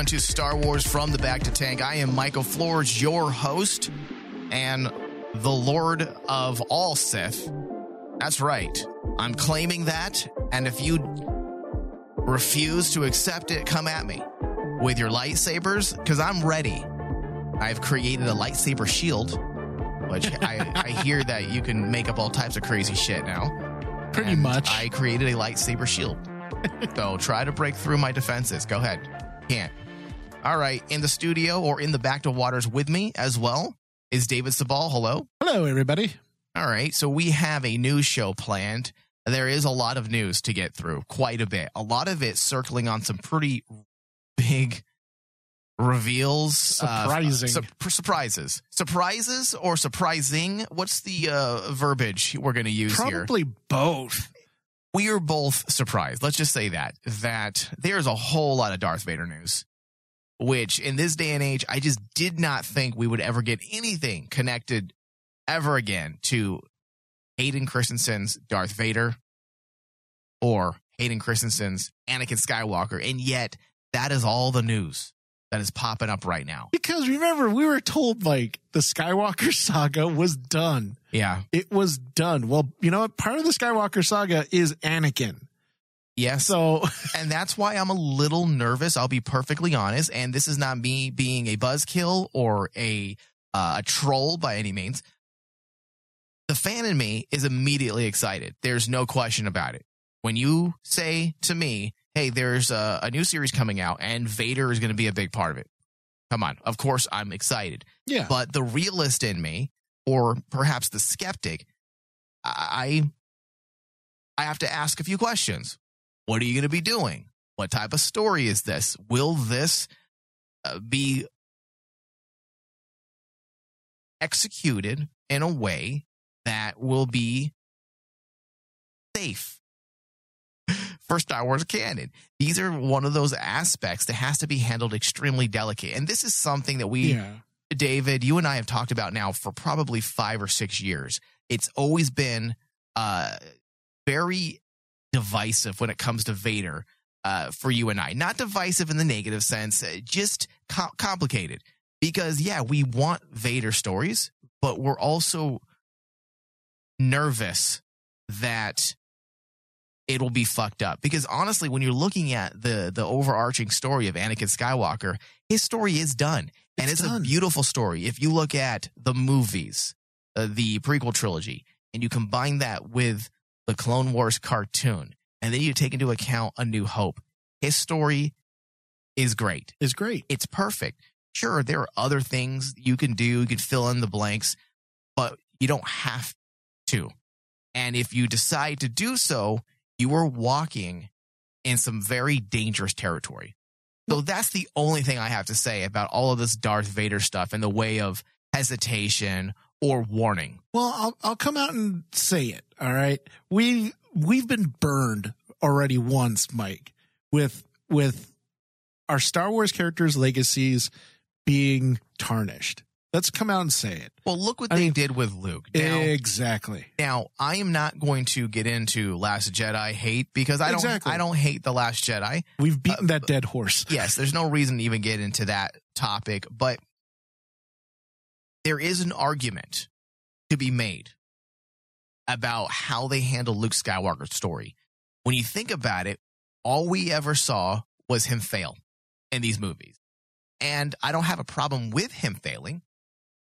Everyone, to Star Wars From the Bacta Tank. I am Michael Flores, your host and the Lord of all Sith. That's right. I'm claiming that. And if you refuse to accept it, come at me with your lightsabers because I'm ready. I've created a lightsaber shield, which I, I hear that you can make up all types of crazy shit now. Pretty And much. I created a lightsaber shield. so try to break through my defenses. Go ahead. Can't. All right. In the studio or in the Bacta waters with me as well is David Sabal. Hello. Hello, everybody. All right. So we have a news show planned. There is a lot of news to get through, quite a bit. A lot of it circling on some pretty big reveals. uh, Surprising. su- surprises. Surprises or surprising? What's the uh, verbiage we're going to use here? Probably both. we are both surprised. Let's just say that that there's a whole lot of Darth Vader news, which in this day and age, I just did not think we would ever get anything connected ever again to Hayden Christensen's Darth Vader or Hayden Christensen's Anakin Skywalker, and yet that is all the news that is popping up right now. Because remember, we were told like the Skywalker saga was done. Yeah. It was done. Well, you know what? Part of the Skywalker saga is Anakin. Yes. So and that's why I'm a little nervous. I'll be perfectly honest. And this is not me being a buzzkill or a uh, a troll by any means. The fan in me is immediately excited. There's no question about it. When you say to me, "Hey, there's a, a new series coming out, and Vader is going to be a big part of it," come on. Of course, I'm excited. yeah, But the realist in me, or perhaps the skeptic, I I have to ask a few questions. What are you going to be doing? What type of story is this? Will this uh, be executed in a way that will be safe for Star Wars canon? These are one of those aspects that has to be handled extremely delicate. And this is something that we yeah, David, you and I have talked about now for probably five or six years. It's always been uh, very divisive when it comes to Vader uh, for you and I. Not divisive in the negative sense, uh, just com- complicated. Because, yeah, we want Vader stories, but we're also nervous that it'll be fucked up. Because honestly, when you're looking at the the overarching story of Anakin Skywalker, his story is done and It's it's a beautiful story. If you look at the movies, uh, the prequel trilogy, and you combine that with the Clone Wars cartoon, and then you take into account A New Hope, his story is great. is great. It's perfect. Sure, there are other things you can do. You can fill in the blanks, but you don't have to. And if you decide to do so, you are walking in some very dangerous territory. So that's the only thing I have to say about all of this Darth Vader stuff in the way of hesitation or warning. Well, I'll I'll come out and say it. All right, we we've been burned already once, Mike, with with our Star Wars characters' legacies being tarnished. Let's come out and say it. Well, look what I they mean- did with Luke. Now, exactly. Now, I am not going to get into Last Jedi hate because I don't I don't hate the Last Jedi. We've beaten Uh, that dead horse. Yes, there's no reason to even get into that topic, but there is an argument to be made about how they handle Luke Skywalker's story. When you think about it, all we ever saw was him fail in these movies. And I don't have a problem with him failing,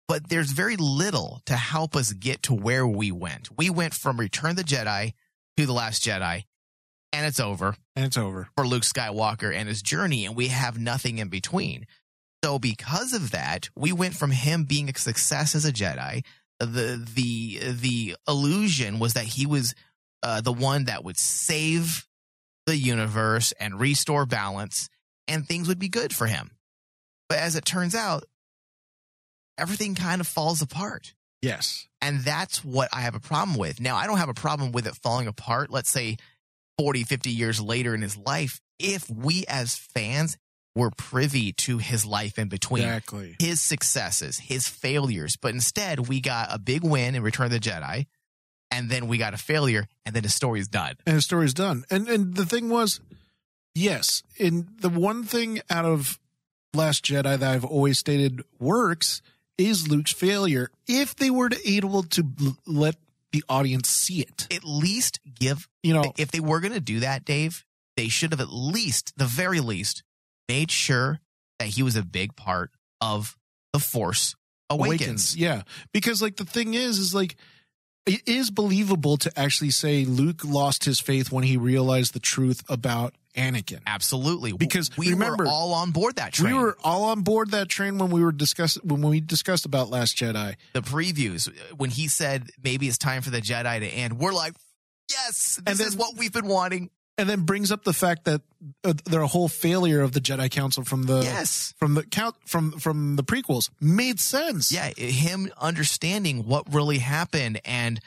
but there's very little to help us get to where we went. We went from Return of the Jedi to The Last Jedi, and it's over And it's over. for Luke Skywalker and his journey, and we have nothing in between. So, because of that, we went from him being a success as a Jedi, the the the illusion was that he was uh, the one that would save the universe and restore balance, and things would be good for him. But as it turns out, everything kind of falls apart. Yes. And that's what I have a problem with. Now, I don't have a problem with it falling apart, let's say 40, 50 years later in his life, if we as fans were privy to his life in between, Exactly. his successes, his failures. But instead, we got a big win in Return of the Jedi, and then we got a failure, and then the story's done. and the story's done. And and the thing was, yes, in the one thing out of Last Jedi that I've always stated works is Luke's failure. If they were to able to let the audience see it, At least give, you know, if they were going to do that, Dave, they should have at least, the very least, made sure that he was a big part of the Force Awakens. Yeah, because like the thing is, is like it is believable to actually say Luke lost his faith when he realized the truth about Anakin. Absolutely. Because we remember- were all on board that train. We were all on board that train when we were discuss when we discussed about Last Jedi. the previews uh, when he said maybe it's time for the Jedi to end. We're like, yes, this And then- is what we've been wanting. And then brings up the fact that uh, their whole failure of the Jedi Council from the Yes. from the count from from the prequels made sense. Yeah, him understanding what really happened and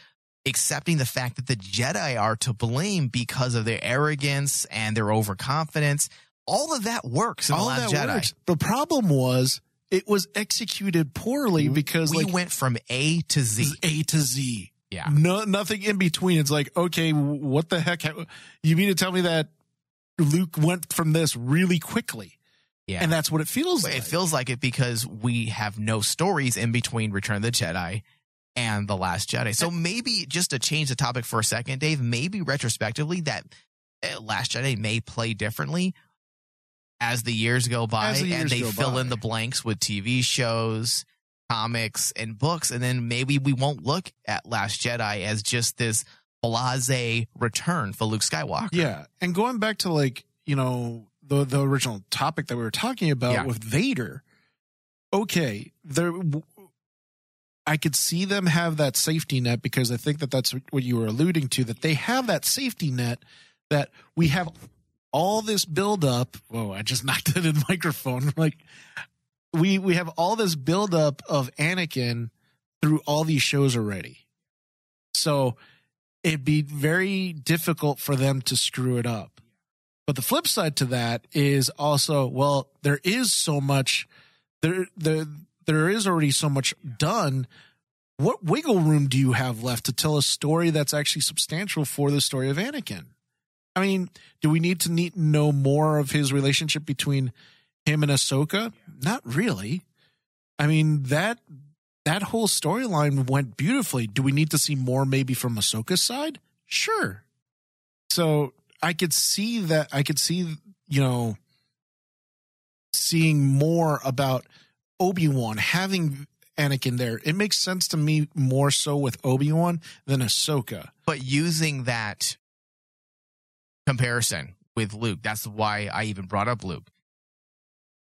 accepting the fact that the Jedi are to blame because of their arrogance and their overconfidence. All of that works in all that Jedi. works. The problem was it was executed poorly because We like went from A to Z. A to Z. Yeah. No, nothing in between. It's like, okay, what the heck? You mean to tell me that Luke went from this really quickly? Yeah. And that's what it feels But like. it feels like it because we have no stories in between Return of the Jedi and The Last Jedi. So maybe just to change the topic for a second, Dave, maybe retrospectively that uh, Last Jedi may play differently as the years go by As the and they fill by. in the blanks with TV shows, comics, and books. And then maybe we won't look at Last Jedi as just this blase return for Luke Skywalker. yeah. And going back to like, you know, the the original topic that we were talking about Yeah. with Vader. Okay, there I could see them have that safety net because I think that that's what you were alluding to that they have that safety net that we have all this build up. Whoa, I just knocked it in the microphone. Like we we have all this buildup of Anakin through all these shows already. So it'd be very difficult for them to screw it up. But the flip side to that is also, well, there is so much there there there is already so much done. What wiggle room do you have left to tell a story that's actually substantial for the story of Anakin? I mean, do we need to need know more of his relationship between him and Ahsoka? Not really. I mean that that whole storyline went beautifully. Do we need to see more maybe from Ahsoka's side? Sure. So I could see that I could see, you know, seeing more about Obi-Wan having Anakin there. It makes sense to me more so with Obi-Wan than Ahsoka. but using that comparison with Luke, that's why I even brought up Luke.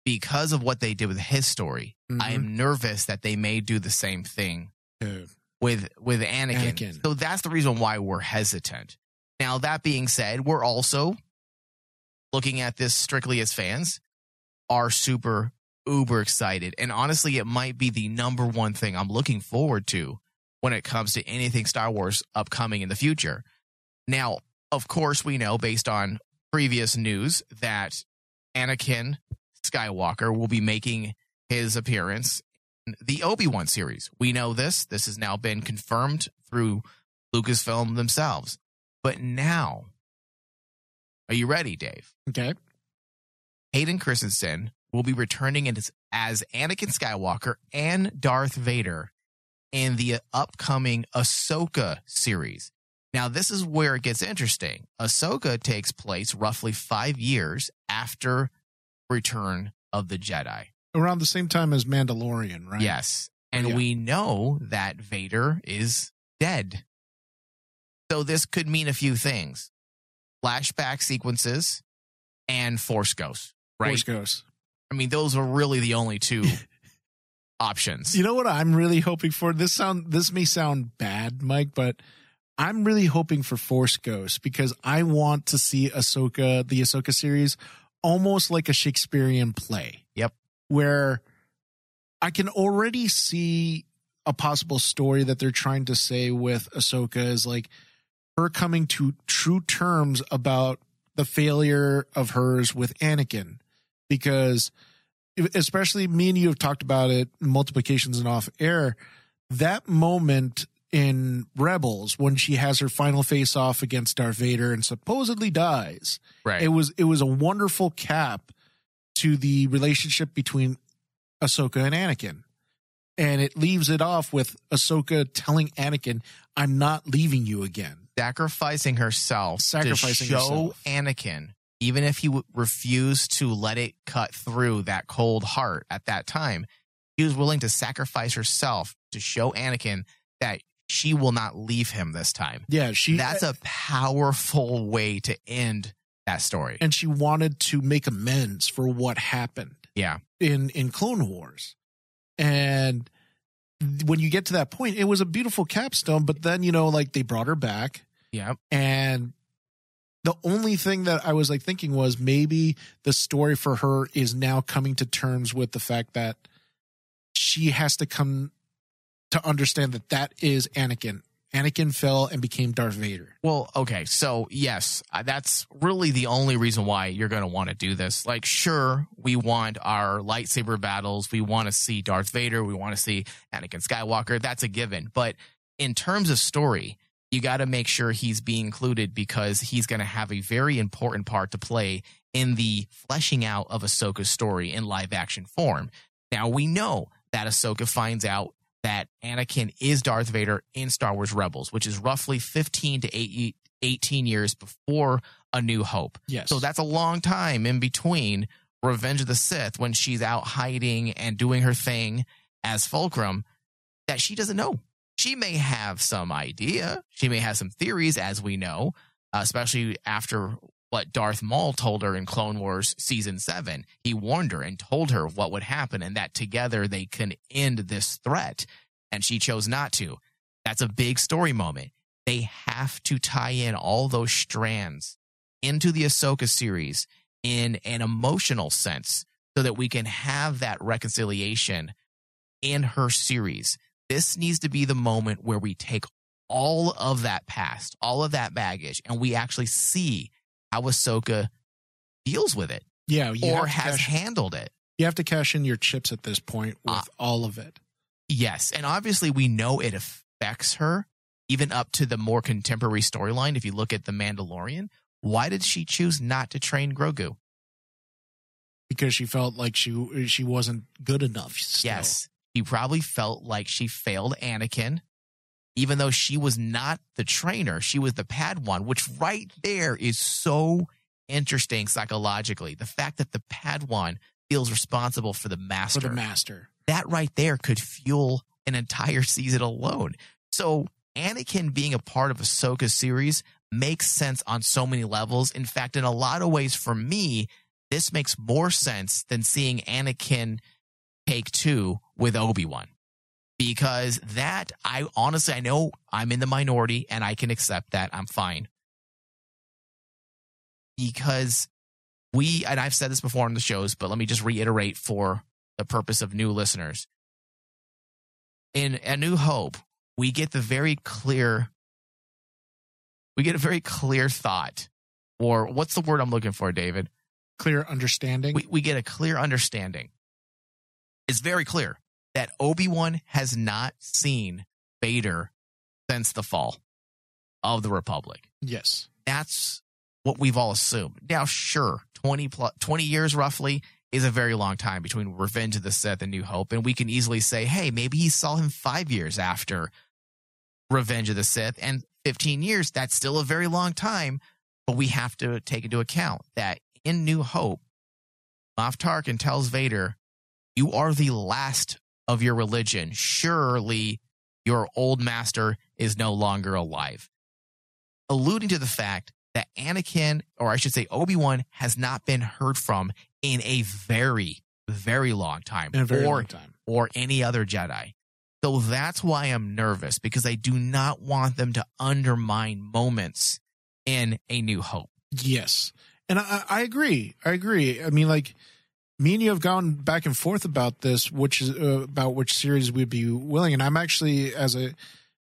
Because of what they did with his story, I Mhm. am nervous that they may do the same thing Yeah. with with Anakin. Anakin. So that's the reason why we're hesitant. Now that being said, we're also looking at this strictly as fans are super uber excited. And honestly, it might be the number one thing I'm looking forward to when it comes to anything Star Wars upcoming in the future. Now, of course, we know based on previous news that Anakin Skywalker will be making his appearance in the Obi-Wan series. We know this. This has now been confirmed through Lucasfilm themselves. But now, are you ready, Dave? Okay. Hayden Christensen will be returning as, as Anakin Skywalker and Darth Vader in the upcoming Ahsoka series. Now, this is where it gets interesting. Ahsoka takes place roughly five years after Return of the Jedi. Around the same time as Mandalorian, right? Yes. And Yeah. we know that Vader is dead. So this could mean a few things flashback sequences and Force Ghosts, right? Force Ghost. I mean, those are really the only two options. You know what I'm really hoping for? This sound this may sound bad, Mike, but I'm really hoping for Force Ghost because I want to see Ahsoka, the Ahsoka series, almost like a Shakespearean play. Yep. Where I can already see a possible story that they're trying to say with Ahsoka is like her coming to true terms about the failure of hers with Anakin. Because especially me and you have talked about it multiplications and off air. That moment in Rebels when she has her final face off against Darth Vader and supposedly dies. Right. It was it was a wonderful cap to the relationship between Ahsoka and Anakin. And it leaves it off with Ahsoka telling Anakin, I'm not leaving you again. sacrificing herself Sacrificing to show herself. Anakin, even if he w- refused to let it cut through that cold heart at that time, he was willing to sacrifice herself to show Anakin that she will not leave him this time. Yeah, she That's a powerful way to end that story. and she wanted to make amends for what happened. Yeah. in in Clone Wars. And when you get to that point, it was a beautiful capstone, but then you know like they brought her back Yeah. and the only thing that I was like thinking was maybe the story for her is now coming to terms with the fact that she has to come to understand that that is Anakin. Anakin fell and became Darth Vader. Well, okay. So, yes, uh, that's really the only reason why you're going to want to do this. Like, sure, we want our lightsaber battles. We want to see Darth Vader. We want to see Anakin Skywalker. That's a given. But in terms of story, you got to make sure he's being included because he's going to have a very important part to play in the fleshing out of Ahsoka's story in live action form. Now, we know that Ahsoka finds out that Anakin is Darth Vader in Star Wars Rebels, which is roughly 15 to 8 18 years before A New Hope. Yes. So that's a long time in between Revenge of the Sith when she's out hiding and doing her thing as Fulcrum that she doesn't know. She may have some idea. She may have some theories, as we know, especially after what Darth Maul told her in Clone Wars season seven. He warned her and told her what would happen and that together they can end this threat. And she chose not to. That's a big story moment. They have to tie in all those strands into the Ahsoka series in an emotional sense so that we can have that reconciliation in her series. This needs to be the moment where we take all of that past, all of that baggage, and we actually see how Ahsoka deals with it yeah, or has cash- handled it. you have to cash in your chips at this point with Ah. all of it. Yes. And obviously, we know it affects her, even up to the more contemporary storyline. If you look at The Mandalorian, why did she choose not to train Grogu? because she felt like she she wasn't good enough. still. Yes. She probably felt like she failed Anakin, even though she was not the trainer. She was the Padawan, which right there is so interesting psychologically. The fact that the Padawan feels responsible for the master. for the master. that right there could fuel an entire season alone. So Anakin being a part of Ahsoka's series makes sense on so many levels. In fact, in a lot of ways, for me, this makes more sense than seeing Anakin take two with Obi Wan. Because that, I honestly, I know I'm in the minority and I can accept that. I'm fine. Because we, and I've said this before on the shows, but let me just reiterate for the purpose of new listeners. In A New Hope, we get the very clear, we get a very clear thought, or what's the word I'm looking for, David? Clear understanding. We, we get a clear understanding. It's very clear that Obi Wan has not seen Vader since the fall of the Republic yes. that's what we've all assumed. Now, sure, 20 plus, 20 years roughly is a very long time between Revenge of the Sith and New Hope. And we can easily say, hey, maybe he saw him five years after Revenge of the Sith and 15 years. That's still a very long time. But we have to take into account that in New Hope, Moff Tarkin tells Vader, you are the last of your religion. Surely your old master is no longer alive. Alluding to the fact that Anakin, or I should say Obi Wan, has not been heard from in a very, very long time, In a very or long time. or any other Jedi. So that's why I'm nervous because I do not want them to undermine moments in A New Hope. Yes. And I, I agree. I agree. I mean, like, me and you have gone back and forth about this, which is uh, about which series we'd be willing. And I'm actually, as a,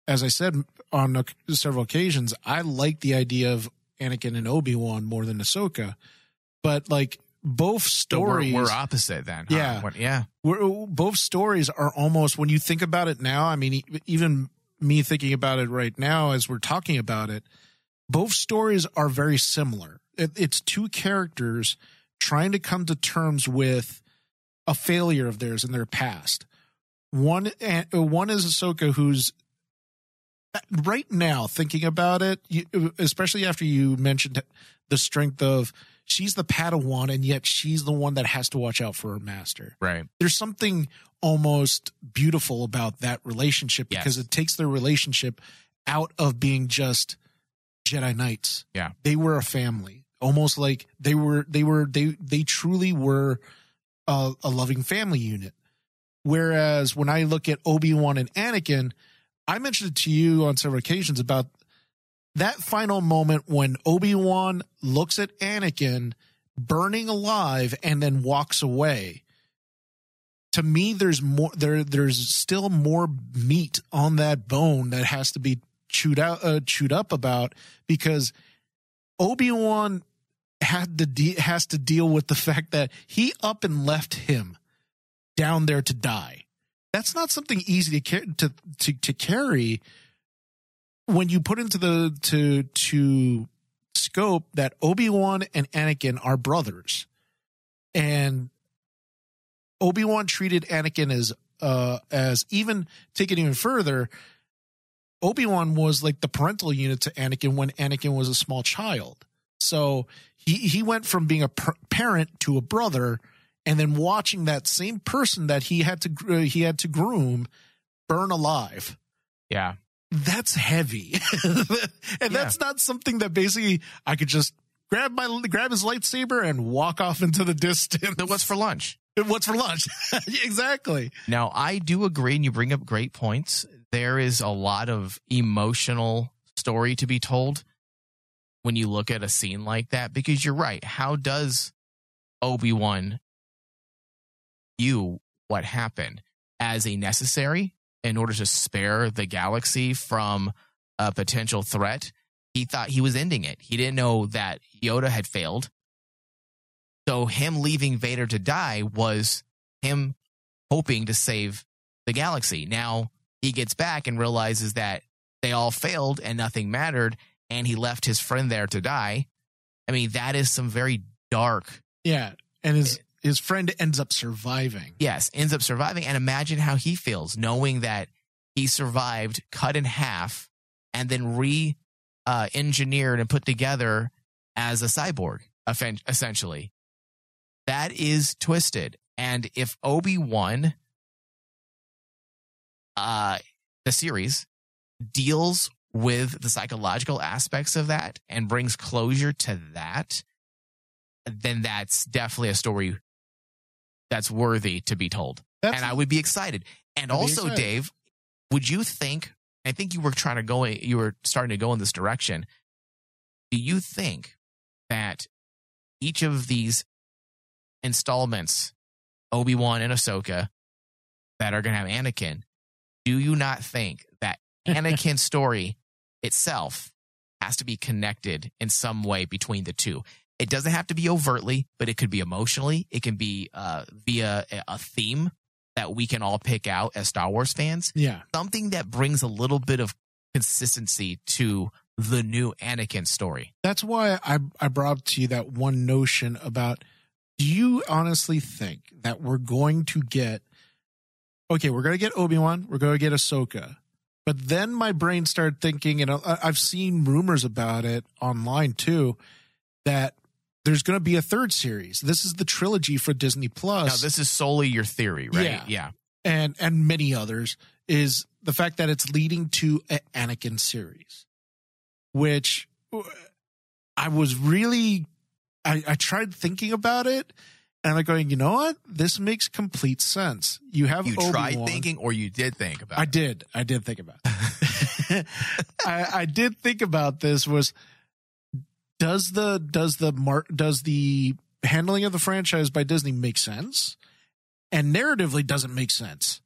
as I said on a, several occasions, I like the idea of Anakin and Obi Wan more than Ahsoka. But like both So we're- stories, we're, opposite then. huh? Yeah. What- yeah. we're, both stories are almost when you think about it now. I mean, even me thinking about it right now as we're talking about it, both stories are very similar. It, it's two characters trying to come to terms with a failure of theirs in their past. One, and uh, one is Ahsoka, who's uh, right now thinking about it, you, uh, especially after you mentioned the strength of she's the Padawan, and yet she's the one that has to watch out for her master Right. there's something almost beautiful about that relationship Yes. because it takes their relationship out of being just Jedi Knights. Yeah. They were a family. Almost like they were they were they they truly were a, a loving family unit. Whereas when I look at Obi-Wan and Anakin, I mentioned it to you on several occasions about that final moment when Obi-Wan looks at Anakin burning alive and then walks away to me there's more there there's still more meat on that bone that has to be chewed out uh, chewed up about because Obi-Wan had to de- has to deal with the fact that he up and left him down there to die that's not something easy to car- to, to to carry when you put into the to to scope that Obi-Wan and Anakin are brothers and Obi-Wan treated Anakin as uh as even take it even further Obi-Wan was like the parental unit to Anakin when Anakin was a small child. So he he went from being a per- parent to a brother and then watching that same person that he had to uh, he had to groom burn alive. Yeah. That's heavy. and that's not something that basically I could just grab my grab his lightsaber and walk off into the distance. So what's for lunch? What's for lunch? exactly. Now, I do agree, and you bring up great points. There is a lot of emotional story to be told when you look at a scene like that, because you're right. How does Obi Wan view what happened as a necessary in order to spare the galaxy from a potential threat? He thought he was ending it. He didn't know that Yoda had failed. So, him leaving Vader to die was him hoping to save the galaxy. Now he gets back and realizes that they all failed and nothing mattered, and he left his friend there to die. I mean, that is some very dark. Yeah. And his his friend ends up surviving. Yes, ends up surviving, and imagine how he feels knowing that he survived, cut in half, and then re uh, engineered and put together as a cyborg, essentially. That is twisted. And if Obi Wan, uh, the series, deals with the psychological aspects of that and brings closure to that, then that's definitely a story that's worthy to be told. That's and I would be excited. And also, excited. Dave, would you think? I think you were trying to go. You were starting to go in this direction. Do you think that each of these installments, Obi Wan and Ahsoka, that are going to have Anakin, do you not think that Anakin's story itself has to be connected in some way between the two? It doesn't have to be overtly, but it could be emotionally. It can be uh, via a- theme that we can all pick out as Star Wars fans. yeah. Something that brings a little bit of consistency to the new Anakin story. That's why I I brought up to you that one notion about do you honestly think that we're going to get okay, we're going to get Obi-Wan, we're going to get Ahsoka. But then my brain started thinking and I've seen rumors about it online too that there's going to be a third series. This is the trilogy for Disney Plus. Now, this is solely your theory, right? Yeah. yeah. and and many others is the fact that it's leading to an Anakin series, which uh, I was really I, I tried thinking about it, And I'm going, you know what? This makes complete sense. You have You Obi-Wan. tried thinking, or you did think about. I it. did. I did think about. It. I, I did think about this. Was does the does the mar- does the handling of the franchise by Disney make sense? And narratively, doesn't make sense.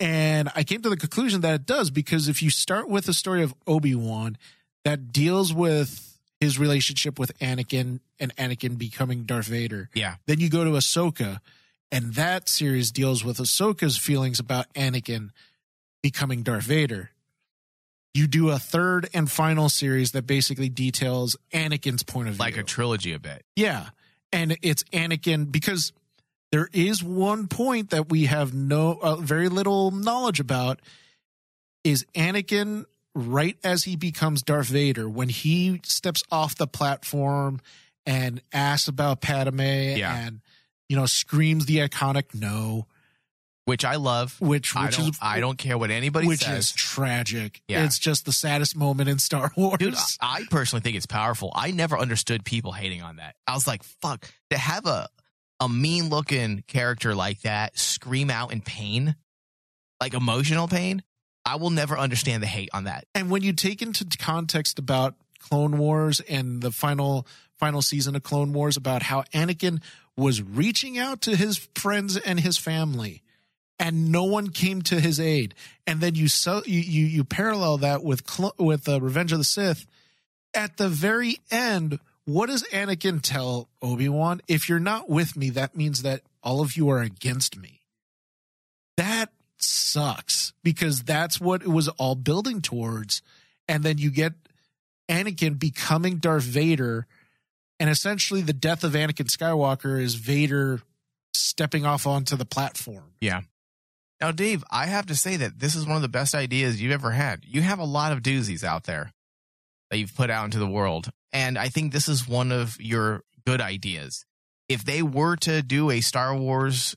And I came to the conclusion that it does because if you start with the story of Obi Wan that deals with his relationship with Anakin and Anakin becoming Darth Vader, Yeah, then you go to Ahsoka, and that series deals with Ahsoka's feelings about Anakin becoming Darth Vader. You do a third and final series that basically details Anakin's point of view. like a trilogy a bit. yeah. And it's Anakin because there is one point that we have no, uh, very little knowledge about is Anakin right as he becomes Darth Vader, when he steps off the platform and asks about Padme Yeah. and, you know, screams the iconic no, which I love. which, I which don't, is, I don't care what anybody which says. Which is tragic. Yeah. It's just the saddest moment in Star Wars. Dude, I I personally think it's powerful. I never understood people hating on that. I was like, fuck, to have a a mean looking character like that scream out in pain, like emotional pain. I will never understand the hate on that. and when you take into context about Clone Wars and the final final season of Clone Wars about how Anakin was reaching out to his friends and his family and no one came to his aid and then you so you you, you parallel that with with uh, Revenge of the Sith at the very end what does Anakin tell Obi-Wan if you're not with me that means that all of you are against me that sucks because that's what it was all building towards. And then you get Anakin becoming Darth Vader. And essentially, the death of Anakin Skywalker is Vader stepping off onto the platform. Yeah. Now, Dave, I have to say that this is one of the best ideas you've ever had. You have a lot of doozies out there that you've put out into the world. And I think this is one of your good ideas. If they were to do a Star Wars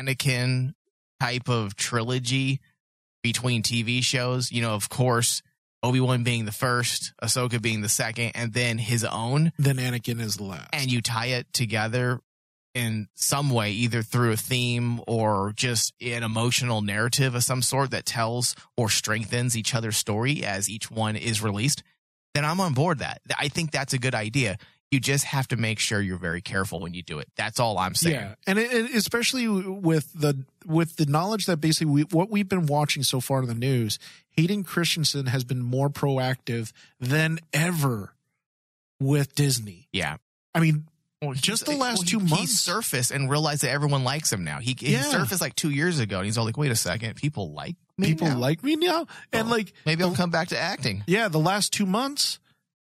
Anakin type of trilogy between TV shows, you know, of course, Obi Wan being the first, Ahsoka being the second, and then his own, Then Anakin is the last. and you tie it together in some way, either through a theme or just an emotional narrative of some sort that tells or strengthens each other's story as each one is released, then I'm on board that. I think that's a good idea. You just have to make sure you're very careful when you do it. That's all I'm saying. Yeah, and it, it- especially with the with the knowledge that basically we, what we've been watching so far in the news, Hayden Christensen has been more proactive than ever with Disney. Yeah. I mean, Well, Just the last well, two he, He months. surfaced and realized that everyone likes him now. He, he Yeah. surfaced like two years ago, and he's all like, "Wait a second, people like me. people now? like me now, and Oh. like Maybe I'll the- come back to acting." yeah, the last two months,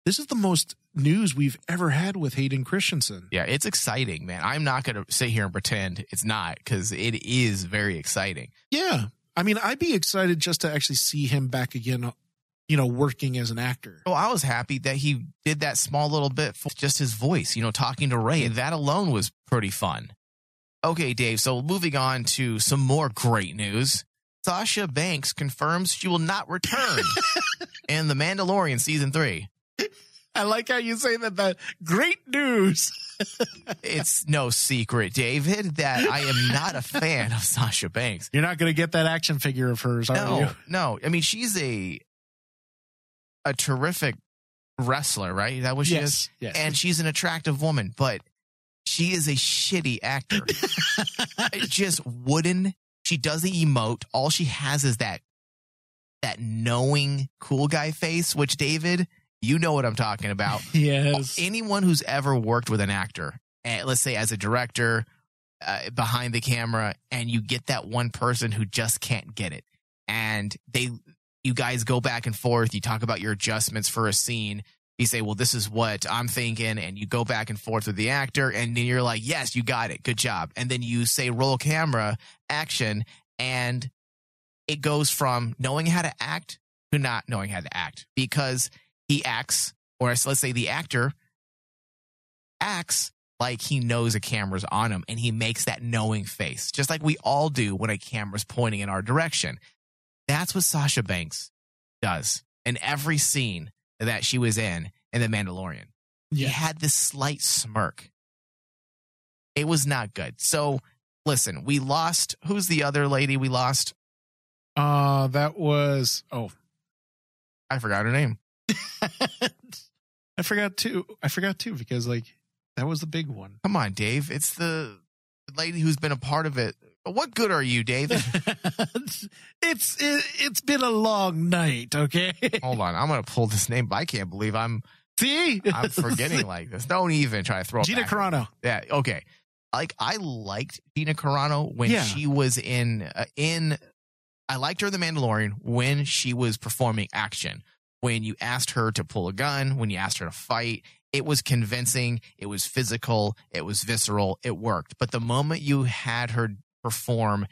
this is the most news we've ever had with Hayden Christensen. Yeah, it's exciting, man. I'm not going to sit here and pretend it's not because it is very exciting. Yeah, I mean, I'd be excited just to actually see him back again. You know, working as an actor. Well, I was happy that he did that small little bit for just his voice, you know, talking to Rey. That alone was pretty fun. Okay, Dave. So moving on to some more great news. Sasha Banks confirms she will not return in The Mandalorian season three. I like how you say that. That great news. It's no secret, David, that I am not a fan of Sasha Banks. You're not going to get that action figure of hers, are No, you? no. I mean, she's a a terrific wrestler, right? That what she is? Yes. And she's an attractive woman, but she is a shitty actor. Just wooden. She doesn't emote. All she has is that that knowing cool guy face, which David, you know what I'm talking about. yes. Anyone who's ever worked with an actor, eh, let's say as a director, uh, behind the camera, and you get that one person who just can't get it, and they, you guys go back and forth. You talk about your adjustments for a scene. You say, "Well, this is what I'm thinking," and you go back and forth with the actor, and then you're like, "Yes, you got it, good job." And then you say, "Roll camera, action," and it goes from knowing how to act to not knowing how to act because he acts, or let's say the actor acts like he knows a camera's on him and he makes that knowing face, just like we all do when a camera's pointing in our direction. That's what Sasha Banks does in every scene that she was in in The Mandalorian. He had this slight smirk. It was not good. So listen, we lost. Who's the other lady we lost? Uh, that was oh, I forgot her name. I forgot too. I forgot too because like that was the big one. Come on, Dave. It's the lady who's been a part of it. What good are you, Dave? it's it, it's been a long night. Okay, Hold on, I'm gonna pull this name. I can't believe I'm see, I'm forgetting like this. Don't even try to throw it Gina. Carano. Yeah, okay. Like I liked Gina Carano when Yeah. she was in uh, in. I liked her in The Mandalorian when she was performing action. When you asked her to pull a gun, when you asked her to fight, it was convincing. It was physical. It was visceral. It worked. But the moment you had her perform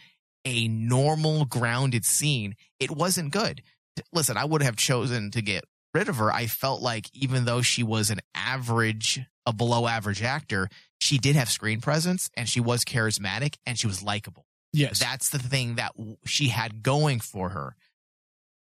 a normal, grounded scene, it wasn't good. Listen, I would have chosen to get rid of her. I felt like even though she was an average, a below average actor, she did have screen presence and she was charismatic and she was likable. Yes, That's the thing that she had going for her.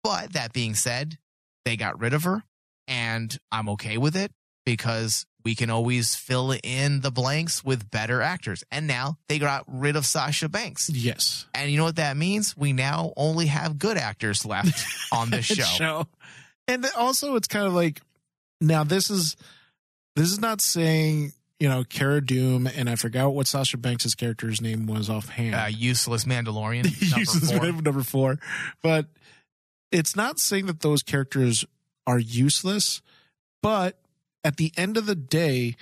But that being said, they got rid of her and I'm okay with it because we can always fill in the blanks with better actors. And now they got rid of Sasha Banks. yes. And you know what that means? We now only have good actors left on this show. And also, it's kind of like now this is this is not saying you know Cara Dune, and I forgot what Sasha Banks' character's name was offhand. Uh, useless Mandalorian. Number Useless four. number four. But it's not saying that those characters are useless, but at the end of the day,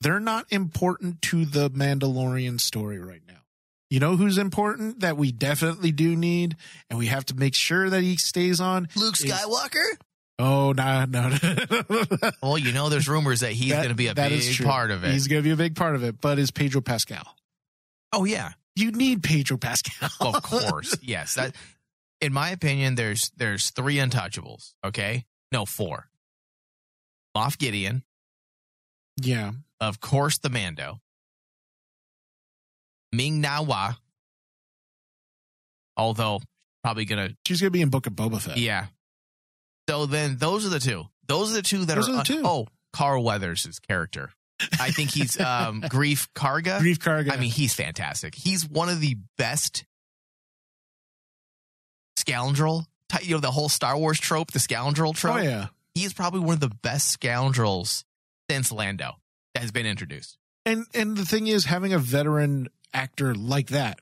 they're not important to the Mandalorian story right now. You know who's important that we definitely do need, and we have to make sure that he stays on? Luke Is- Skywalker? Oh, no, no, no. Well, you know, there's rumors that he's going to be a that is big true. part of it. He's going to be a big part of it, but is Pedro Pascal. oh, yeah. You need Pedro Pascal. Of course. yes. That, in my opinion, there's there's three untouchables. Okay. No, four. Moff Gideon. yeah. Of course, the Mando. Ming-Na Wen. Although, probably going to She's going to be in Book of Boba Fett. Yeah. So then those are the two. Those are the two that Those are, are the two. oh, Carl Weathers' his character. I think he's um Greef Karga. Greef Karga. I mean, he's fantastic. He's one of the best scoundrel you know, the whole Star Wars trope, the scoundrel oh, trope. oh, yeah. He is probably one of the best scoundrels since Lando that has been introduced. and and the thing is having a veteran actor like that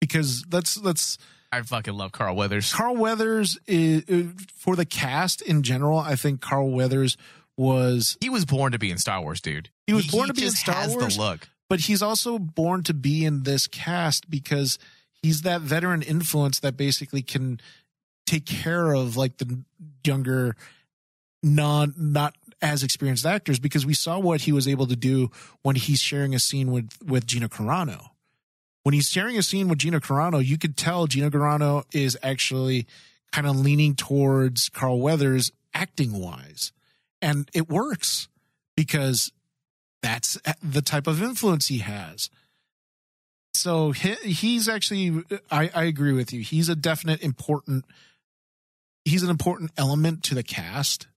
because let's let's I fucking love Carl Weathers. Carl Weathers is for the cast in general. I think Carl Weathers was He was born to be in Star Wars, dude. He was born to be in Star has Wars. the look. but he's also born to be in this cast because he's that veteran influence that basically can take care of like the younger non not as experienced actors because we saw what he was able to do when he's sharing a scene with with Gina Carano. When he's sharing a scene with Gina Carano, you could tell Gina Carano is actually kind of leaning towards Carl Weathers acting wise. And it works because that's the type of influence he has. So he, he's actually, I, I agree with you. He's a definite important, he's an important element to the cast,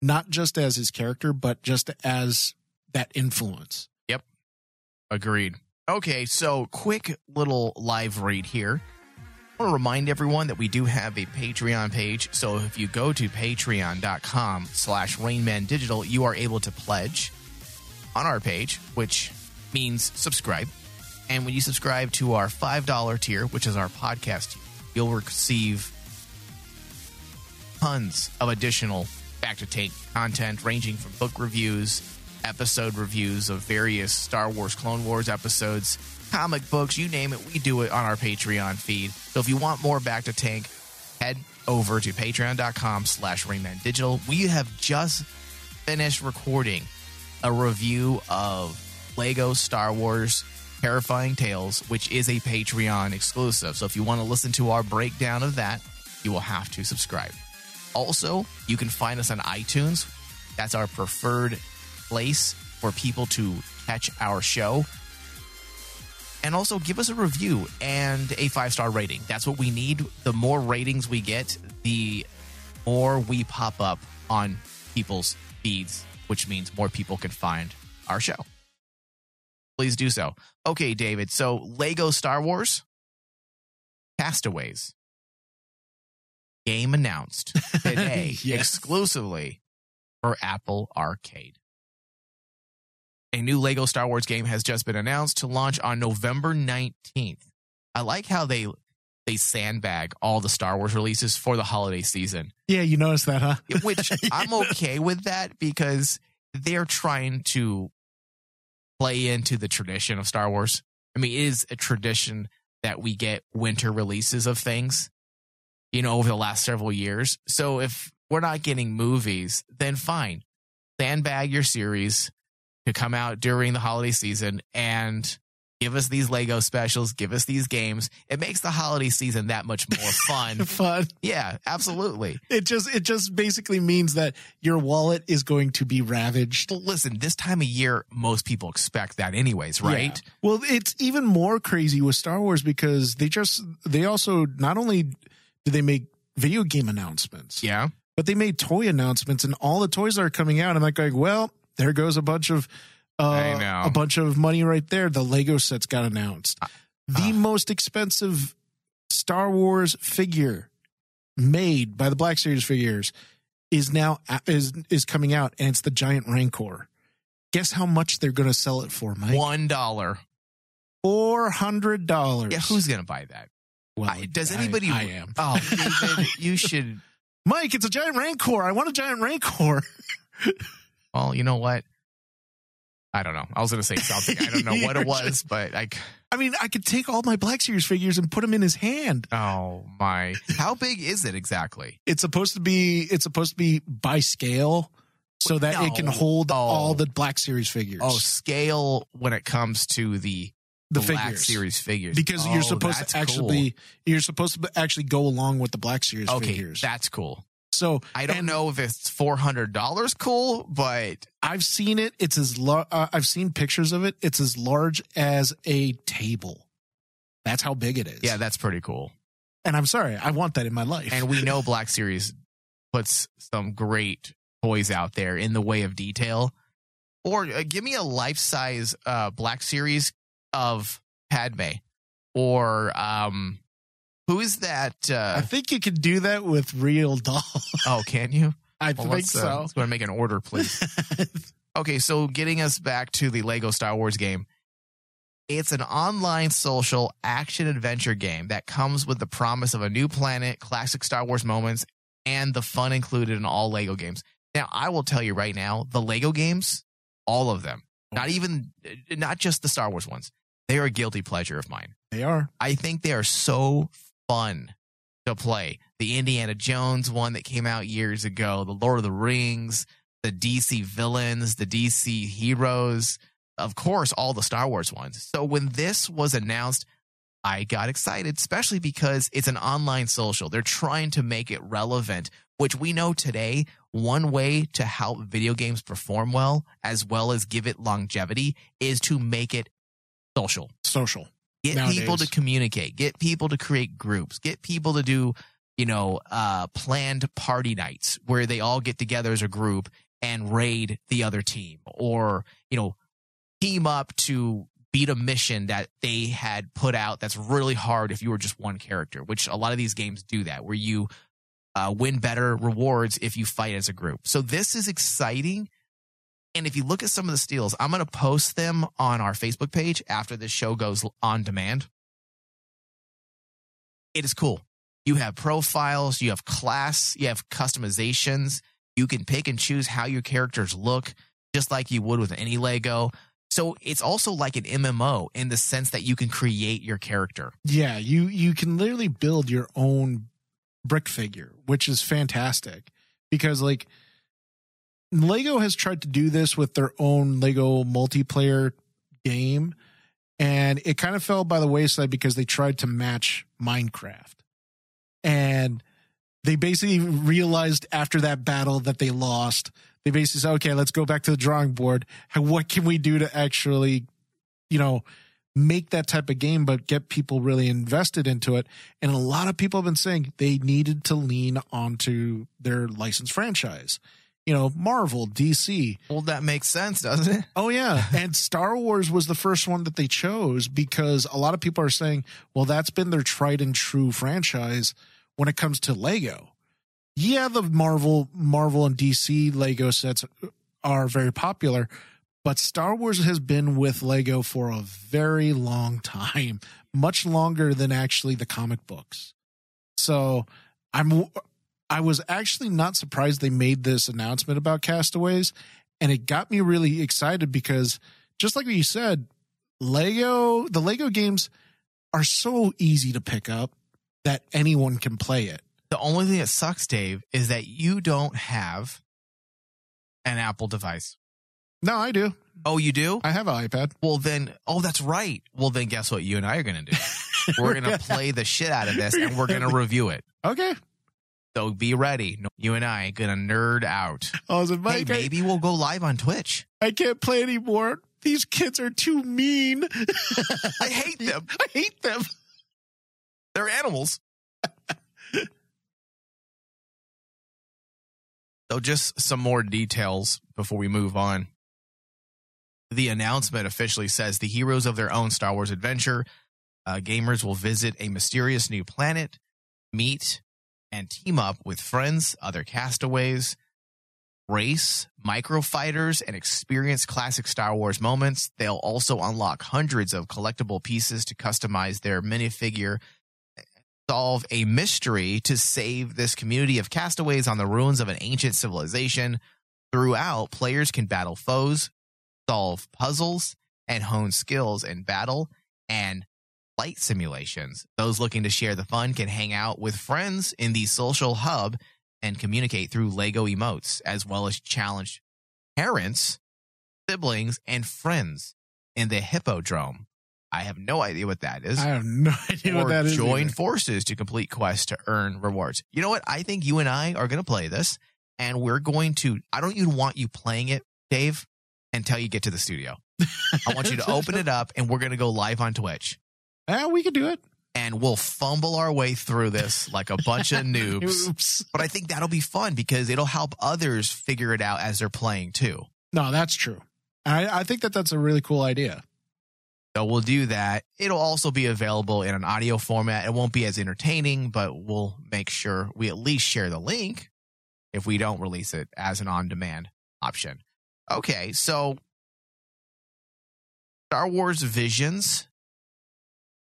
not just as his character, but just as that influence. Yep. Agreed. Okay, so quick little live read here. I want to remind everyone that we do have a Patreon page. So if you go to patreon.com slash rainmandigital, you are able to pledge on our page, which means subscribe. And when you subscribe to our $5 tier, which is our podcast you'll receive tons of additional Bacta Tank content ranging from book reviews, episode reviews of various Star Wars Clone Wars episodes, comic books, you name it, we do it on our Patreon feed. So if you want more Bacta Tank, head over to patreon.com slash rainmandigital. We have just finished recording a review of Lego Star Wars Terrifying Tales, which is a Patreon exclusive. So if you want to listen to our breakdown of that, you will have to subscribe. Also, you can find us on iTunes. That's our preferred place for people to catch our show. And also give us a review and a five star rating. That's what we need. The more ratings we get, the more we pop up on people's feeds which means more people can find our show. Please do so. Okay, David. So, Lego Star Wars Castaways game announced today Yes. exclusively for Apple Arcade. A new Lego Star Wars game has just been announced to launch on November 19th. I like how they they sandbag all the Star Wars releases for the holiday season, Yeah, you noticed that, huh? which I'm okay with that because they're trying to play into the tradition of Star Wars. I mean, it is a tradition that we get winter releases of things, you know, over the last several years. So if we're not getting movies, then fine. Sandbag your series to come out during the holiday season and give us these Lego specials, give us these games. It makes the holiday season that much more fun. Fun. yeah, absolutely. It just it just basically means that your wallet is going to be ravaged. Well, listen, this time of year, most people expect that anyways, right? Yeah. Well, it's even more crazy with Star Wars because they just they also not only do they make video game announcements, Yeah. but they made toy announcements and all the toys that are coming out. I'm like, going, well, there goes a bunch of uh, I a bunch of money right there. The Lego sets got announced. Uh, the most expensive Star Wars figure made by the Black Series figures is now is is coming out, and it's the giant Rancor. Guess how much they're going to sell it for, Mike? One dollar. Four hundred dollars. Yeah, who's gonna buy that? Well, I, does I- anybody? I, am. Oh, David, you should. Mike, it's a giant Rancor. I want a giant Rancor. Well, you know what? I don't know. I was gonna say something. I don't know what it was, but like, I mean, I could take all my Black Series figures and put them in his hand. oh my! How big is it exactly? It's supposed to be. It's supposed to be by scale, so that it can hold Oh. all the oh. Black Series figures. Oh, scale when it comes to the the Black figures. Series figures because Oh, you're supposed to actually you're supposed to actually go along with the Black Series cool. okay. figures. That's cool. So I don't know if it's four hundred dollars cool, but I've seen it. It's as lar- uh, I've seen pictures of it. It's as large as a table. That's how big it is. yeah, that's pretty cool. and I'm sorry, I want that in my life. And we know Black Series puts some great toys out there in the way of detail. Or uh, give me a life size uh, Black Series of Padme, or um, who is that? I Uh, think you can do that with real dolls. oh, can you? I Well, think let's, uh, so. let's go and make an order, please. Okay, so getting us back to the Lego Star Wars game. It's an online social action adventure game that comes with the promise of a new planet, classic Star Wars moments, and the fun included in all Lego games. Now, I will tell you right now, the Lego games, all of them, not even, not just the Star Wars ones, they are a guilty pleasure of mine. they are. I think they are so fun to play. The Indiana Jones one that came out years ago, the Lord of the Rings, the DC villains, the DC heroes, of course, all the Star Wars ones. So when this was announced, I got excited, especially because it's an online social. They're trying to make it relevant, which we know today, one way to help video games perform well, as well as give it longevity, is to make it social Social. Get Nowadays. people to communicate. Get people to create groups. Get people to do you know uh planned party nights where they all get together as a group and raid the other team or you know team up to beat a mission that they had put out that's really hard if you were just one character which a lot of these games do that where you uh, win better rewards if you fight as a group. So this is exciting and if you look at some of the steals, I'm going to post them on our Facebook page after this show goes on demand. It is cool. You have profiles, you have class, you have customizations. You can pick and choose how your characters look, just like you would with any Lego. So it's also like an MMO in the sense that you can create your character. Yeah, you you can literally build your own brick figure, which is fantastic because like Lego has tried to do this with their own Lego multiplayer game and it kind of fell by the wayside because they tried to match Minecraft. And they basically realized after that battle that they lost. They basically said, "Okay, let's go back to the drawing board. What can we do to actually, you know, make that type of game, but get people really invested into it. And a lot of people have been saying they needed to lean onto their licensed franchise. You know, Marvel, DC. Well, that makes sense, doesn't it? Oh yeah, and Star Wars was the first one that they chose because a lot of people are saying, well, that's been their tried and true franchise when it comes to Lego. Yeah, the Marvel, Marvel and DC Lego sets are very popular, but Star Wars has been with Lego for a very long time, much longer than actually the comic books. So I'm I was actually not surprised they made this announcement about Castaways, and it got me really excited because just like you said, Lego the Lego games are so easy to pick up that anyone can play it. The only thing that sucks, Dave, is that you don't have an Apple device. No, I do. Oh, you do? I have an iPad. Well, then, oh, that's right. Well, then guess what you and I are going to do? we're going to play the shit out of this and we're going to review it. Okay. So be ready. You and I to nerd out. I was like, Hey, maybe we'll go live on Twitch. I, I can't play anymore. These kids are too mean. I hate them. I hate them. They're animals. so, just some more details before we move on. The announcement officially says the heroes of their own Star Wars adventure. Uh, gamers will visit a mysterious new planet, meet and team up with friends, other castaways, race, microfighters, and experience classic Star Wars moments. They'll also unlock hundreds of collectible pieces to customize their minifigure solve a mystery to save this community of castaways on the ruins of an ancient civilization. Throughout, players can battle foes, solve puzzles, and hone skills in battle and flight simulations. Those looking to share the fun can hang out with friends in the social hub and communicate through Lego emotes, as well as challenge parents, siblings, and friends in the Hippodrome. I have no idea what that is I have no idea what or that is. join either. forces to complete quests to earn rewards. You know what? I think you and I are going to play this, and we're going to. I don't even want you playing it, Dave, until you get to the studio. I want you to open it up, and we're going to go live on Twitch, Yeah, we could do it. and we'll fumble our way through this like a bunch of noobs. But I think that'll be fun because it'll help others figure it out as they're playing too. No, that's true. I, I think that that's a really cool idea. So we'll do that. It'll also be available in an audio format. It won't be as entertaining, but we'll make sure we at least share the link if we don't release it as an on demand option. Okay, so Star Wars Visions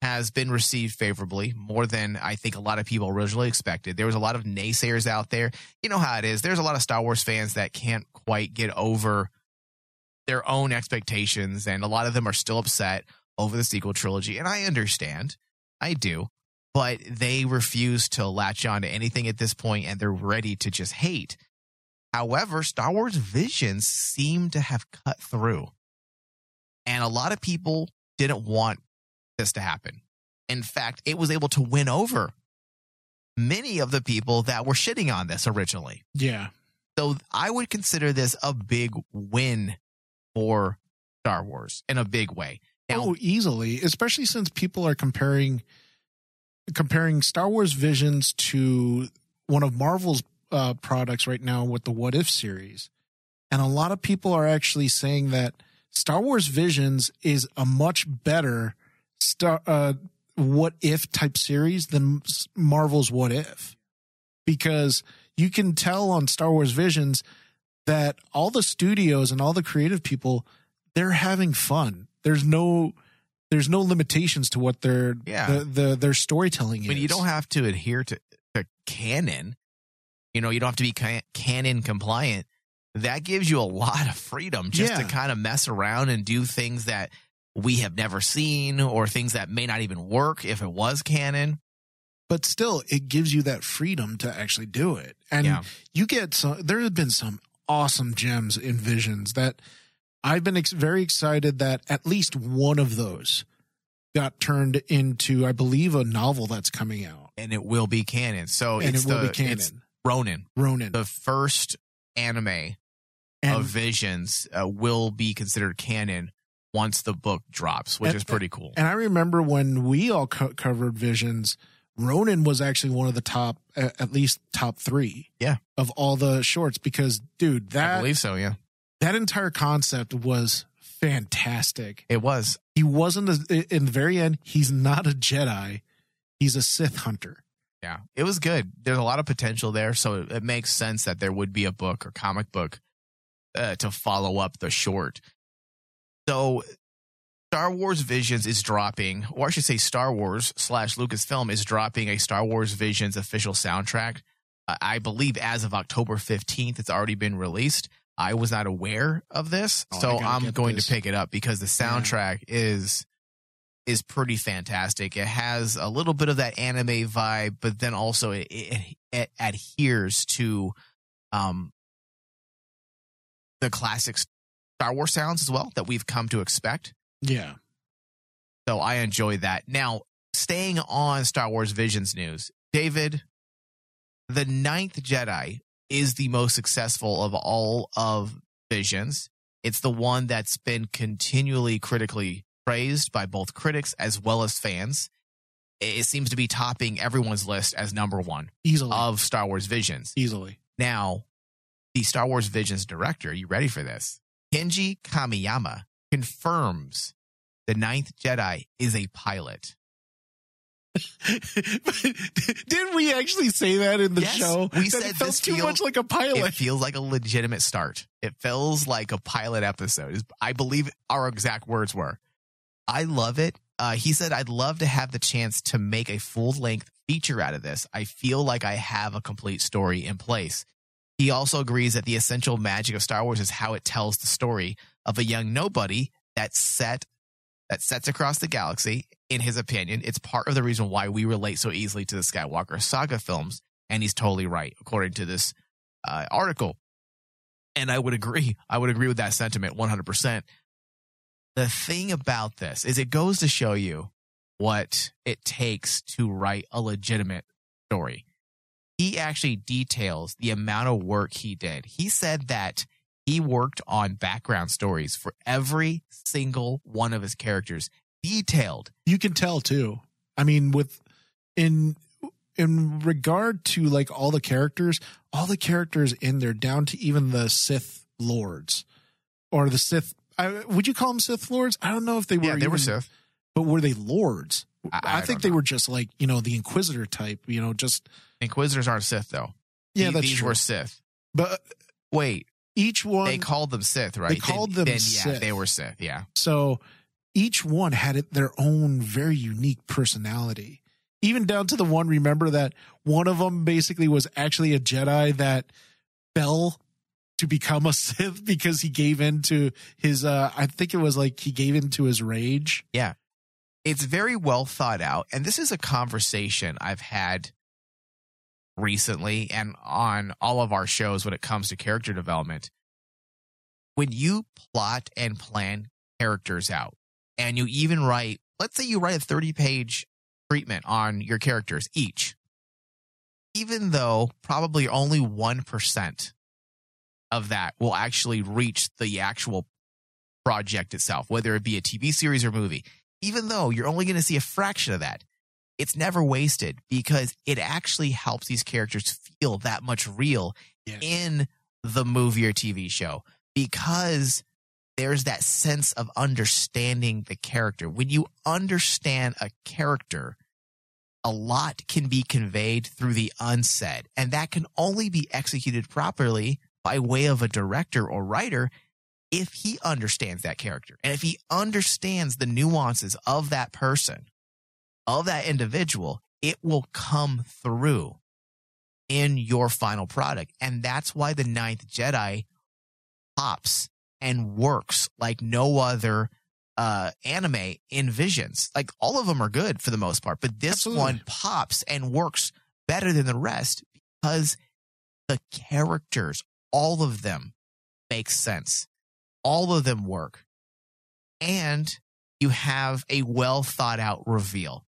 has been received favorably more than I think a lot of people originally expected. There was a lot of naysayers out there. You know how it is. There's a lot of Star Wars fans that can't quite get over their own expectations, and a lot of them are still upset over the sequel trilogy. And I understand, I do, but they refuse to latch on to anything at this point, and they're ready to just hate. However, Star Wars Visions seem to have cut through, and a lot of people didn't want this to happen. In fact, it was able to win over many of the people that were shitting on this originally. Yeah. So I would consider this a big win for Star Wars in a big way. Now, oh, easily, especially since people are comparing comparing Star Wars Visions to one of Marvel's uh, products right now with the What If series, and a lot of people are actually saying that Star Wars Visions is a much better Star uh, What If type series than Marvel's What If, because you can tell on Star Wars Visions that all the studios and all the creative people they're having fun. There's no there's no limitations to what their Yeah. the, the their storytelling I is. you don't have to adhere to, to canon. You know, you don't have to be ca- canon compliant. That gives you a lot of freedom just to kind of mess around and do things that we have never seen or things that may not even work if it was canon. but still it gives you that freedom to actually do it. And Yeah. you get some there have been some awesome gems in Visions that I've been ex- very excited that at least one of those got turned into I believe a novel that's coming out. And it will be canon. So and it's it will the, be canon. It's Ronin, Ronin. the first anime and of Visions, uh, will be considered canon once the book drops, which And- is pretty cool. And I remember when we all co- covered Visions, Ronin was actually one of the top, at least top three. Yeah. Of all the shorts, because dude, I that believe so. Yeah, that entire concept was fantastic. it was. He wasn't a, in the very end. He's not a Jedi. He's a Sith hunter. Yeah, it was good. There's a lot of potential there, so it, it makes sense that there would be a book or comic book uh, to follow up the short. So, Star Wars Visions is dropping, or I should say, Star Wars slash Lucasfilm is dropping a Star Wars Visions official soundtrack. Uh, I believe as of October 15th, it's already been released. I was not aware of this, Oh, so I'm going this. to pick it up because the soundtrack is is pretty fantastic. It has a little bit of that anime vibe, but then also it, it, it adheres to um, the classic Star Wars sounds as well that we've come to expect. Yeah. So I enjoy that. Now, staying on Star Wars Visions news, David, the Ninth Jedi is the most successful of all of Visions. It's the one that's been continually critically praised by both critics as well as fans. It seems to be topping everyone's list as number one Easily. of Star Wars Visions. Easily. Now, the Star Wars Visions director, you ready for this? Kenji Kamiyama confirms the Ninth Jedi is a pilot. Didn't we actually say that in the Yes, show? we That said it felt too feel- much like a pilot. It feels like a legitimate start. It feels like a pilot episode. I believe our exact words were. I love it. Uh, he said, I'd love to have the chance to make a full length feature out of this. I feel like I have a complete story in place. He also agrees that the essential magic of Star Wars is how it tells the story of a young nobody that's set that sets across the galaxy. In his opinion, it's part of the reason why we relate so easily to the Skywalker saga films. And he's totally right, according to this uh, article. And I would agree. I would agree with that sentiment 100%. The thing about this is it goes to show you what it takes to write a legitimate story. He actually details the amount of work he did. He said that he worked on background stories for every single one of his characters, detailed. you can tell too. I mean, with in in regard to like all the characters, all the characters in there, down to even the Sith lords or the Sith. I, would you call them Sith lords? I don't know if they were. Yeah, they were Sith. but were they lords? I- I, I think they know. were just like you know the Inquisitor type. You know, just Inquisitors aren't Sith, though. yeah, These- that's These true. were Sith. but Wait, each one they called them Sith, right? Then- called them then, Yeah, Sith. they were Sith. Yeah. So each one had their own very unique personality. Even down to the one, remember that one of them basically was actually a Jedi that fell to become a Sith because he gave in to his, uh, I think it was like he gave in to his rage. Yeah. It's very well thought out and this is a conversation i've had recently and on all of our shows when it comes to character development when you plot and plan characters out and you even write let's say you write a 30 page treatment on your characters each even though probably only 1% of that will actually reach the actual project itself whether it be a tv series or movie even though you're only going to see a fraction of that, it's never wasted because it actually helps these characters feel that much real Yeah. in the movie or TV show because there's that sense of understanding the character. When you understand a character, a lot can be conveyed through the unsaid, and that can only be executed properly by way of a director or writer if he understands that character and if he understands the nuances of that person, of that individual, it will come through in your final product. And that's why the Ninth Jedi pops and works like no other uh anime in visions like all of them are good for the most part but this Absolutely. one pops and works better than the rest because the characters all of them make sense all of them work and you have a well thought out reveal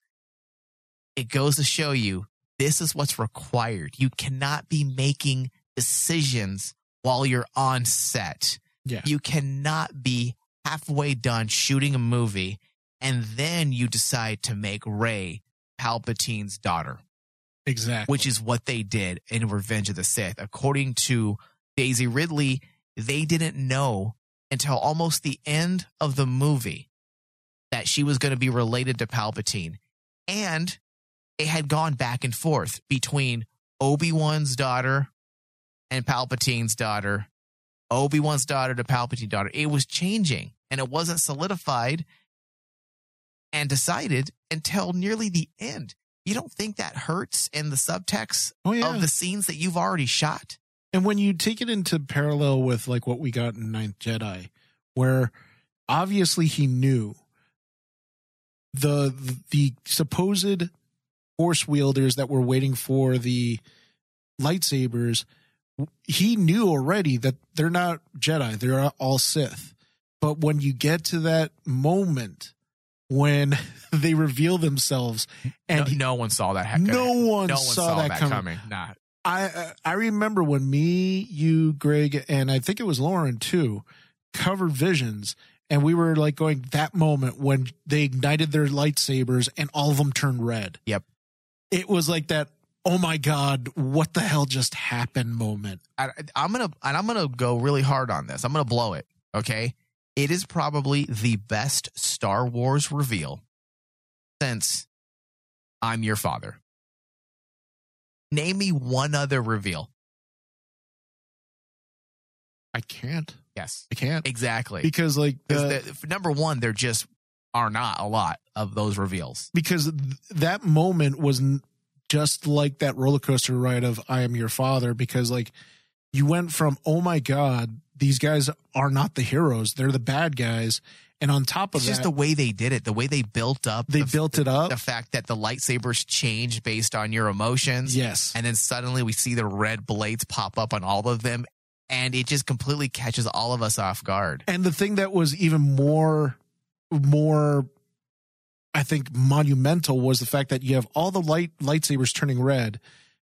it goes to show you this is what's required you cannot be making decisions while you're on set Yeah. you cannot be halfway done shooting a movie and then you decide to make Rey Palpatine's daughter, Exactly. which is what they did in Revenge of the Sith. According to Daisy Ridley, they didn't know until almost the end of the movie that she was going to be related to Palpatine. And it had gone back and forth between Obi-Wan's daughter and Palpatine's daughter, Obi-Wan's daughter to Palpatine's daughter. It was changing and it wasn't solidified and decided until nearly the end. You don't think that hurts in the subtext oh yeah. of the scenes that you've already shot? And when you take it into parallel with like what we got in Ninth Jedi, where obviously he knew the the supposed force wielders that were waiting for the lightsabers, he knew already that they're not Jedi, they're all Sith. But when you get to that moment when they reveal themselves and no, he- no one saw that. ha- no one no one saw, that, coming. Nah. I I remember when me, you, Greg, and I think it was Lauren too, covered visions, and we were like going that moment when they ignited their lightsabers and all of them turned red. Yep. It was like that. Oh my god, what the hell just happened? Moment. I, I'm gonna and I'm gonna go really hard on this. I'm gonna blow it. Okay, it is probably the best Star Wars reveal since I'm your father. Name me one other reveal. I can't. Yes, I can't exactly. because like the- uh, the- number one, they're just are not a lot of those reveals. because th- that moment was n- just like that roller coaster ride of I am your father because like you went from oh my god these guys are not the heroes they're the bad guys and on top of It's that just the way they did it, the way they built up. they the, built it up the fact that the lightsabers change based on your emotions. yes and then suddenly we see the red blades pop up on all of them and it just completely catches all of us off guard and the thing that was even more more I think monumental was the fact that you have all the light lightsabers turning red.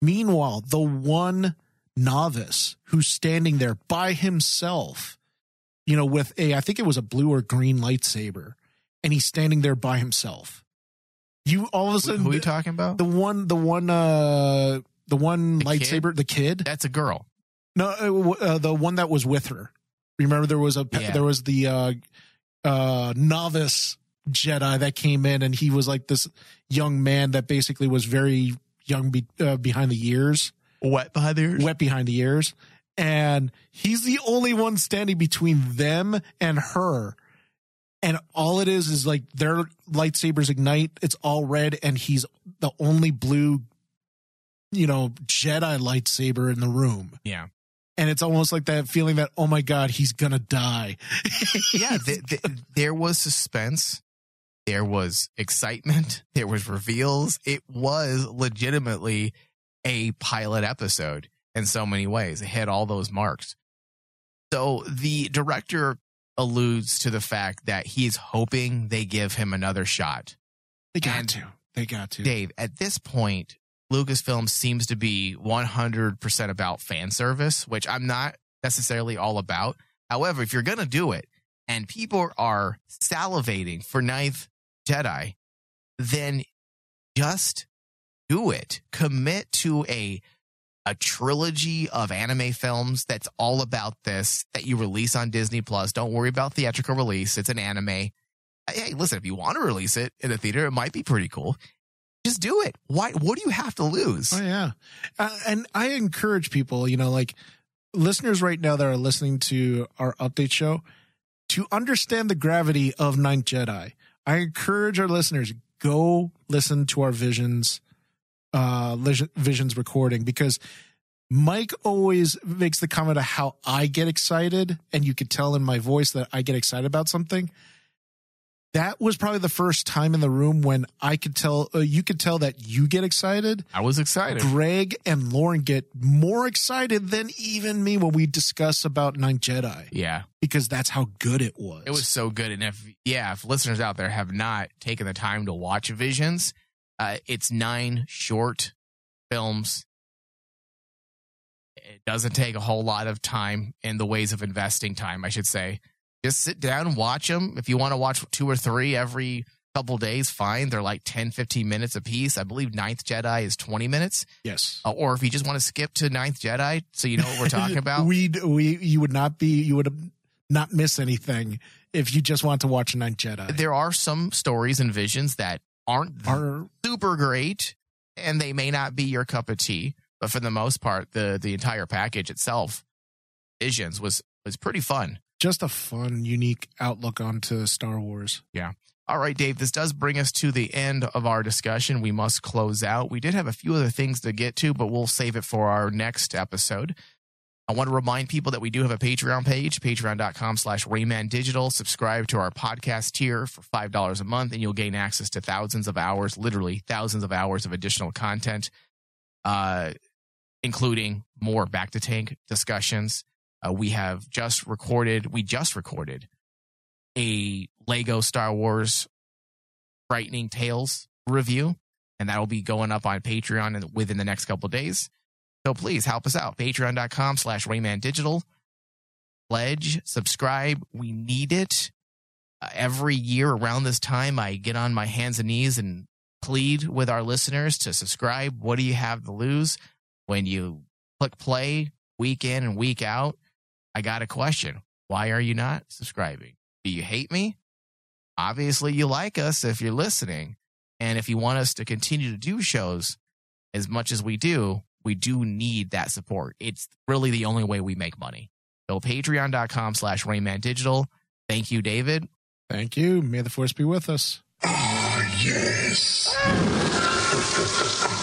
Meanwhile, the one novice who's standing there by himself, you know, with a I think it was a blue or green lightsaber, and he's standing there by himself. You all of a sudden who are you talking about the one the one uh the one The kid? lightsaber the kid that's a girl no uh, uh, the one that was with her remember there was a Yeah. there was the uh uh novice jedi that came in and he was like this young man that basically was very young be, uh, behind the ears. Wet behind the ears? Wet behind the ears. And he's the only one standing between them and her. And all it is is like their lightsabers ignite. It's all red and he's the only blue you know jedi lightsaber in the room. Yeah and it's almost like that feeling that oh my god he's gonna die. Yeah th- th- there was suspense. There was excitement. There was reveals. It was legitimately a pilot episode in so many ways. It hit all those marks. So the director alludes to the fact that he's hoping they give him another shot. They got And- to. They got to. Dave, at this point, Lucasfilm seems to be 100% about fan service, which I'm not necessarily all about. However, if you're going to do it and people are salivating for Ninth Jedi, then just do it. Commit to a a trilogy of anime films that's all about this that you release on Disney Plus. Don't worry about theatrical release. It's an anime. Hey, listen, if you want to release it in a theater, it might be pretty cool. Just do it. Why? What do you have to lose? oh yeah uh, and i encourage people you know like listeners right now that are listening to our update show to understand the gravity of ninth jedi i encourage our listeners go listen to our visions uh visions recording because Mike always makes the comment of how I get excited, and you could tell in my voice that I get excited about something. That was probably the first time in the room when I could tell, uh, you could tell that you get excited. I was excited. Greg and Lauren get more excited than even me when we discuss about Ninth Jedi Yeah, because that's how good it was. it was so good. And if yeah, if listeners out there have not taken the time to watch Visions, uh, it's nine short films. It doesn't take a whole lot of time in the ways of investing time, I should say. Just sit down and watch them. If you want to watch two or three every couple days, fine. They're like 10, 15 minutes a piece. I believe Ninth Jedi is 20 minutes. Yes. Uh, or if you just want to skip to Ninth Jedi, so you know what we're talking about. we we you would not be you would not miss anything if you just want to watch Ninth Jedi. there are some stories and visions that aren't Are super great and they may not be your cup of tea, but for the most part, the the entire package itself, Visions was was pretty fun. Just a fun, unique outlook onto Star Wars. Yeah. All right, Dave, this does bring us to the end of our discussion. We must close out. We did have a few other things to get to, but we'll save it for our next episode. I want to remind people that we do have a Patreon page, patreon.com slash Rain Man Digital. Subscribe to our podcast tier for $5 a month, and you'll gain access to thousands of hours, literally thousands of hours of additional content, uh, including more Bacta Tank discussions. Uh, we have just recorded, we just recorded a Lego Star Wars Frightening Tales review, and that'll be going up on Patreon within the next couple days. So please help us out. Patreon.com slash Rain Man Digital. Pledge, subscribe. We need it. Uh, every year around this time, I get on my hands and knees and plead with our listeners to subscribe. What do you have to lose? When you click play week in and week out, I got a question. Why are you not subscribing? Do you hate me? Obviously, you like us if you're listening. And if you want us to continue to do shows as much as we do, we do need that support. It's really the only way we make money. So patreon.com slash Rain Man Digital. Thank you, David. Thank you. May the force be with us. Ah, yes.